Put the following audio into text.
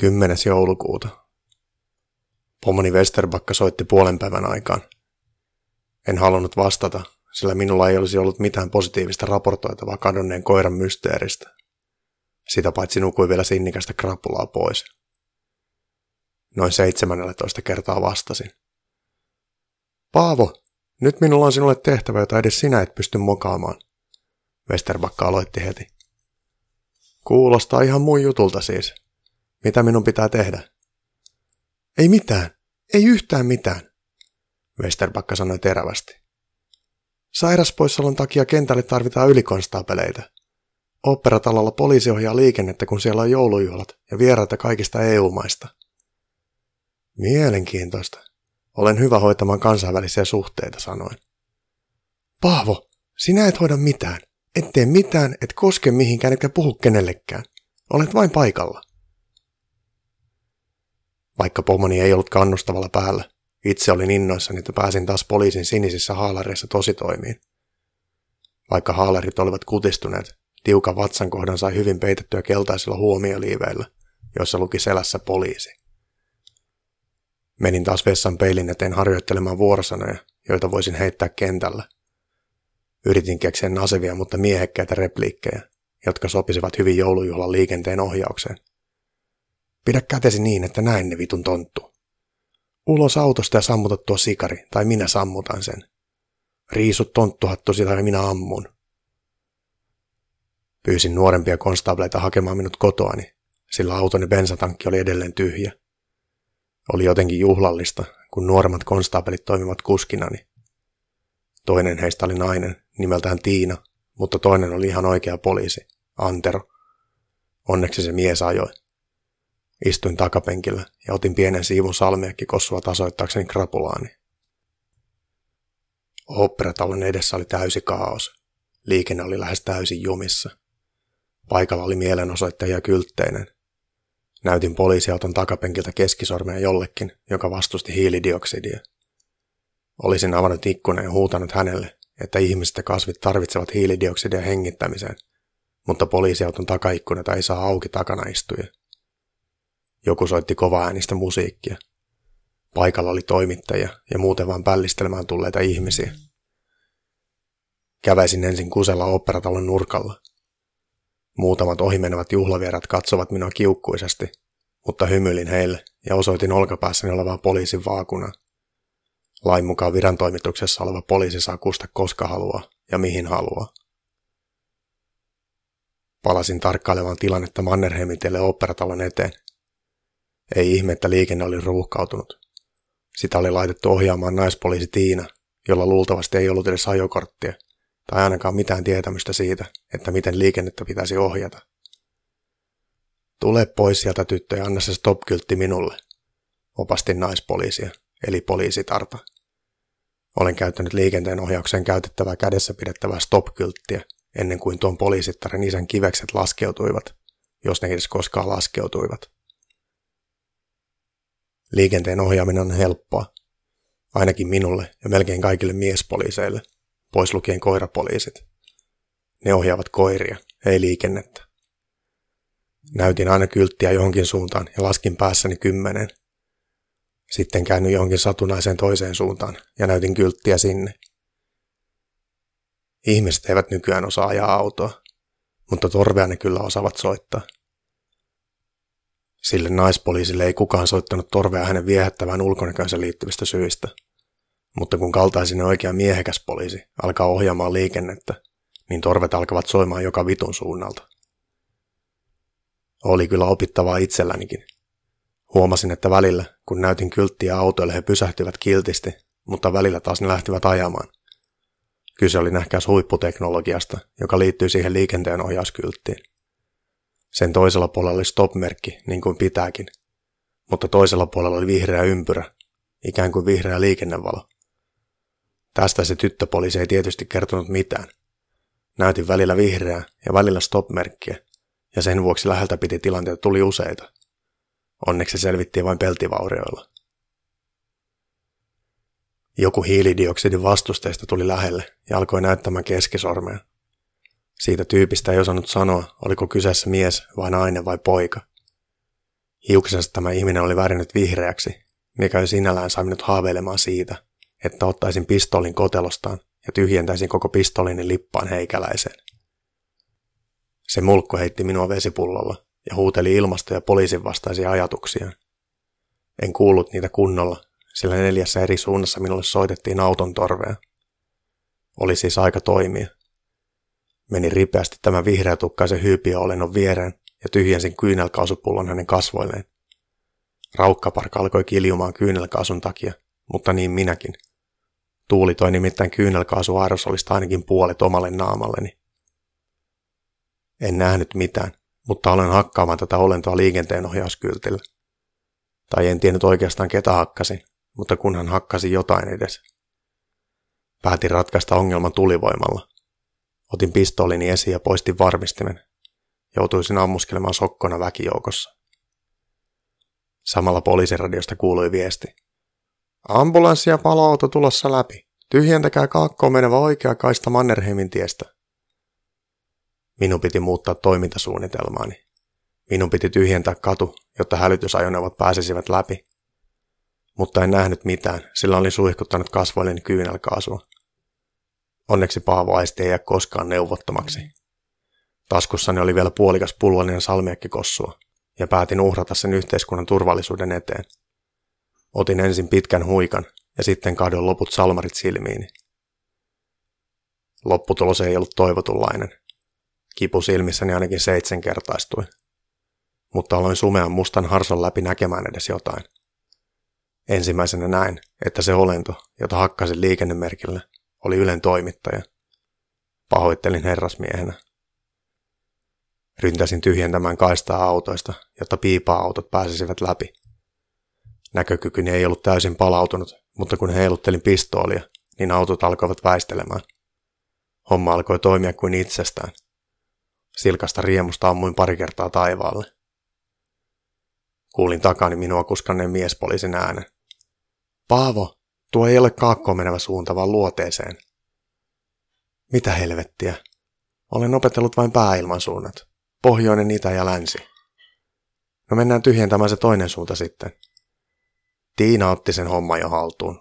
10. joulukuuta. Pomoni Westerbakka soitti puolen päivän aikaan. En halunnut vastata, sillä minulla ei olisi ollut mitään positiivista raportoitavaa kadonneen koiran mysteeristä. Sitä paitsi nukui vielä sinnikästä krapulaa pois. Noin 17 kertaa vastasin. Paavo, nyt minulla on sinulle tehtävä, jota edes sinä et pysty mokaamaan. Westerbakka aloitti heti. Kuulostaa ihan muun jutulta siis. Mitä minun pitää tehdä? Ei mitään. Ei yhtään mitään. Westerbakka sanoi terävästi. Sairaspoissaolon takia kentälle tarvitaan ylikonstaapeleita. Operatalolla poliisi ohjaa liikennettä, kun siellä on joulujuhlat ja vieraita kaikista EU-maista. Mielenkiintoista. Olen hyvä hoitamaan kansainvälisiä suhteita, sanoin. Paavo, sinä et hoida mitään. Et tee mitään, et koske mihinkään, etkä puhu kenellekään. Olet vain paikalla. Vaikka pomoni ei ollut kannustavalla päällä, itse olin innoissani, että pääsin taas poliisin sinisissä haalareissa tositoimiin. Vaikka haalarit olivat kutistuneet, tiukan vatsan kohdan sai hyvin peitettyä keltaisilla huomioliiveillä, joissa luki selässä poliisi. Menin taas vessan peilin eteen harjoittelemaan vuorosanoja, joita voisin heittää kentällä. Yritin keksiä nasevia, mutta miehekkäitä repliikkejä, jotka sopisivat hyvin joulujuhlan liikenteen ohjaukseen. Pidä kätesi niin, että näin ne vitun tonttu. Ulos autosta ja sammuta tuo sikari, tai minä sammutan sen. Riisu tonttuhattu sitä ja minä ammun. Pyysin nuorempia konstableita hakemaan minut kotoani, sillä autoni bensatankki oli edelleen tyhjä. Oli jotenkin juhlallista, kun nuoremmat konstaapelit toimivat kuskinani. Toinen heistä oli nainen, nimeltään Tiina, mutta toinen oli ihan oikea poliisi, Antero. Onneksi se mies ajoi. Istuin takapenkillä ja otin pienen siivun salmiakki kossua tasoittaakseni krapulaani. Operatalon edessä oli täysi kaos. Liikenne oli lähes täysin jumissa. Paikalla oli mielenosoittajia kyltteinen. Näytin poliisiauton takapenkiltä keskisormea jollekin, joka vastusti hiilidioksidia. Olisin avannut ikkunan ja huutanut hänelle, että ihmiset ja kasvit tarvitsevat hiilidioksidia hengittämiseen, mutta poliisiauton takaikkunata ei saa auki takana istuja. Joku soitti kovaa äänistä musiikkia. Paikalla oli toimittajia ja muuten vain pällistelemään tulleita ihmisiä. Käväisin ensin kusella operatalon nurkalla. Muutamat ohimenevät juhlavierat katsovat minua kiukkuisesti, mutta hymyilin heille ja osoitin olkapäässäni olevaa poliisin vaakunaa. Lain mukaan virantoimituksessa oleva poliisi saa kusta koska haluaa ja mihin haluaa. Palasin tarkkailemaan tilannetta Mannerheimin tielle operatalon eteen. Ei ihme, että liikenne oli ruuhkautunut. Sitä oli laitettu ohjaamaan naispoliisi Tiina, jolla luultavasti ei ollut edes ajokorttia, tai ainakaan mitään tietämystä siitä, että miten liikennettä pitäisi ohjata. Tule pois sieltä tyttö ja anna se stop-kyltti minulle, opastin naispoliisia eli poliisitarta. Olen käyttänyt liikenteen ohjaukseen käytettävää kädessä pidettävää stop-kylttiä ennen kuin tuon poliisittaren isän kivekset laskeutuivat, jos ne edes koskaan laskeutuivat. Liikenteen ohjaaminen on helppoa, ainakin minulle ja melkein kaikille miespoliiseille, pois lukien koirapoliisit. Ne ohjaavat koiria, ei liikennettä. Näytin aina kylttiä johonkin suuntaan ja laskin päässäni kymmenen, sitten käännyin johonkin satunnaiseen toiseen suuntaan ja näytin kylttiä sinne. Ihmiset eivät nykyään osaa ajaa autoa, mutta torvea ne kyllä osaavat soittaa. Sille naispoliisille ei kukaan soittanut torvea hänen viehättävään ulkonäkönsä liittyvistä syistä. Mutta kun kaltaisinen oikea miehekäs poliisi alkaa ohjaamaan liikennettä, niin torvet alkavat soimaan joka vitun suunnalta. Oli kyllä opittavaa itsellänikin – Huomasin, että välillä, kun näytin kylttiä autoille, he pysähtyivät kiltisti, mutta välillä taas ne lähtivät ajamaan. Kyse oli nähkäs huipputeknologiasta, joka liittyy siihen liikenteen ohjauskylttiin. Sen toisella puolella oli stop-merkki, niin kuin pitääkin, mutta toisella puolella oli vihreä ympyrä, ikään kuin vihreä liikennevalo. Tästä se tyttöpoliisi ei tietysti kertonut mitään. Näytin välillä vihreää ja välillä stop-merkkiä, ja sen vuoksi läheltä piti tilanteita tuli useita. Onneksi se selvittiin vain peltivaurioilla. Joku hiilidioksidin vastusteista tuli lähelle ja alkoi näyttämään keskisormea. Siitä tyypistä ei osannut sanoa, oliko kyseessä mies vai nainen vai poika. Hiuksensa tämä ihminen oli värinyt vihreäksi, mikä jo sinällään sai minut haaveilemaan siitä, että ottaisin pistolin kotelostaan ja tyhjentäisin koko pistolini lippaan heikäläiseen. Se mulkku heitti minua vesipullolla ja huuteli ilmasto- ja poliisin vastaisia ajatuksia. En kuullut niitä kunnolla, sillä neljässä eri suunnassa minulle soitettiin auton torvea. Oli siis aika toimia. Meni ripeästi tämän vihreätukkaisen hyypiöolennon viereen ja tyhjensin kyynelkaasupullon hänen kasvoilleen. Raukkaparka alkoi kiljumaan kyynelkaasun takia, mutta niin minäkin. Tuuli toi nimittäin kyynelkaasu aerosolista ainakin puolet omalle naamalleni. En nähnyt mitään, mutta olen hakkaamaan tätä olentoa liikenteenohjauskyltillä. Tai en tiennyt oikeastaan ketä hakkasin, mutta kunhan hakkasi jotain edes. Päätin ratkaista ongelman tulivoimalla. Otin pistoolini esiin ja poistin varmistimen. Joutuisin ammuskelemaan sokkona väkijoukossa. Samalla poliisiradiosta kuului viesti. Ambulanssi ja paloauto tulossa läpi. Tyhjentäkää kaakkoon menevä oikea kaista Mannerheimin tiestä. Minun piti muuttaa toimintasuunnitelmaani. Minun piti tyhjentää katu, jotta hälytysajoneuvot pääsisivät läpi. Mutta en nähnyt mitään, sillä olin suihkuttanut kasvoilleni kyynelkaasua. Onneksi Paavo aisti ei jää koskaan neuvottomaksi. Taskussani oli vielä puolikas pullollinen salmiakkikossua, ja päätin uhrata sen yhteiskunnan turvallisuuden eteen. Otin ensin pitkän huikan ja sitten kahden loput salmarit silmiini. Lopputulos ei ollut toivotunlainen. Kipu silmissäni ainakin seitsemänkertaistui. Mutta aloin sumean mustan harson läpi näkemään edes jotain. Ensimmäisenä näin, että se olento, jota hakkasin liikennemerkillä, oli Ylen toimittaja. Pahoittelin herrasmiehenä. Ryntäsin tyhjentämään kaistaa autoista, jotta piipaa-autot pääsisivät läpi. Näkökykyni ei ollut täysin palautunut, mutta kun heiluttelin pistoolia, niin autot alkoivat väistelemään. Homma alkoi toimia kuin itsestään. Silkasta riemusta ammuin pari kertaa taivaalle. Kuulin takani minua kuskanneen miespoliisin äänen. Paavo, tuo ei ole kaakkoon menevä suunta, vaan luoteeseen. Mitä helvettiä? Olen opetellut vain pääilmansuunnat. Pohjoinen, itä ja länsi. No mennään tyhjentämään se toinen suunta sitten. Tiina otti sen homma jo haltuun.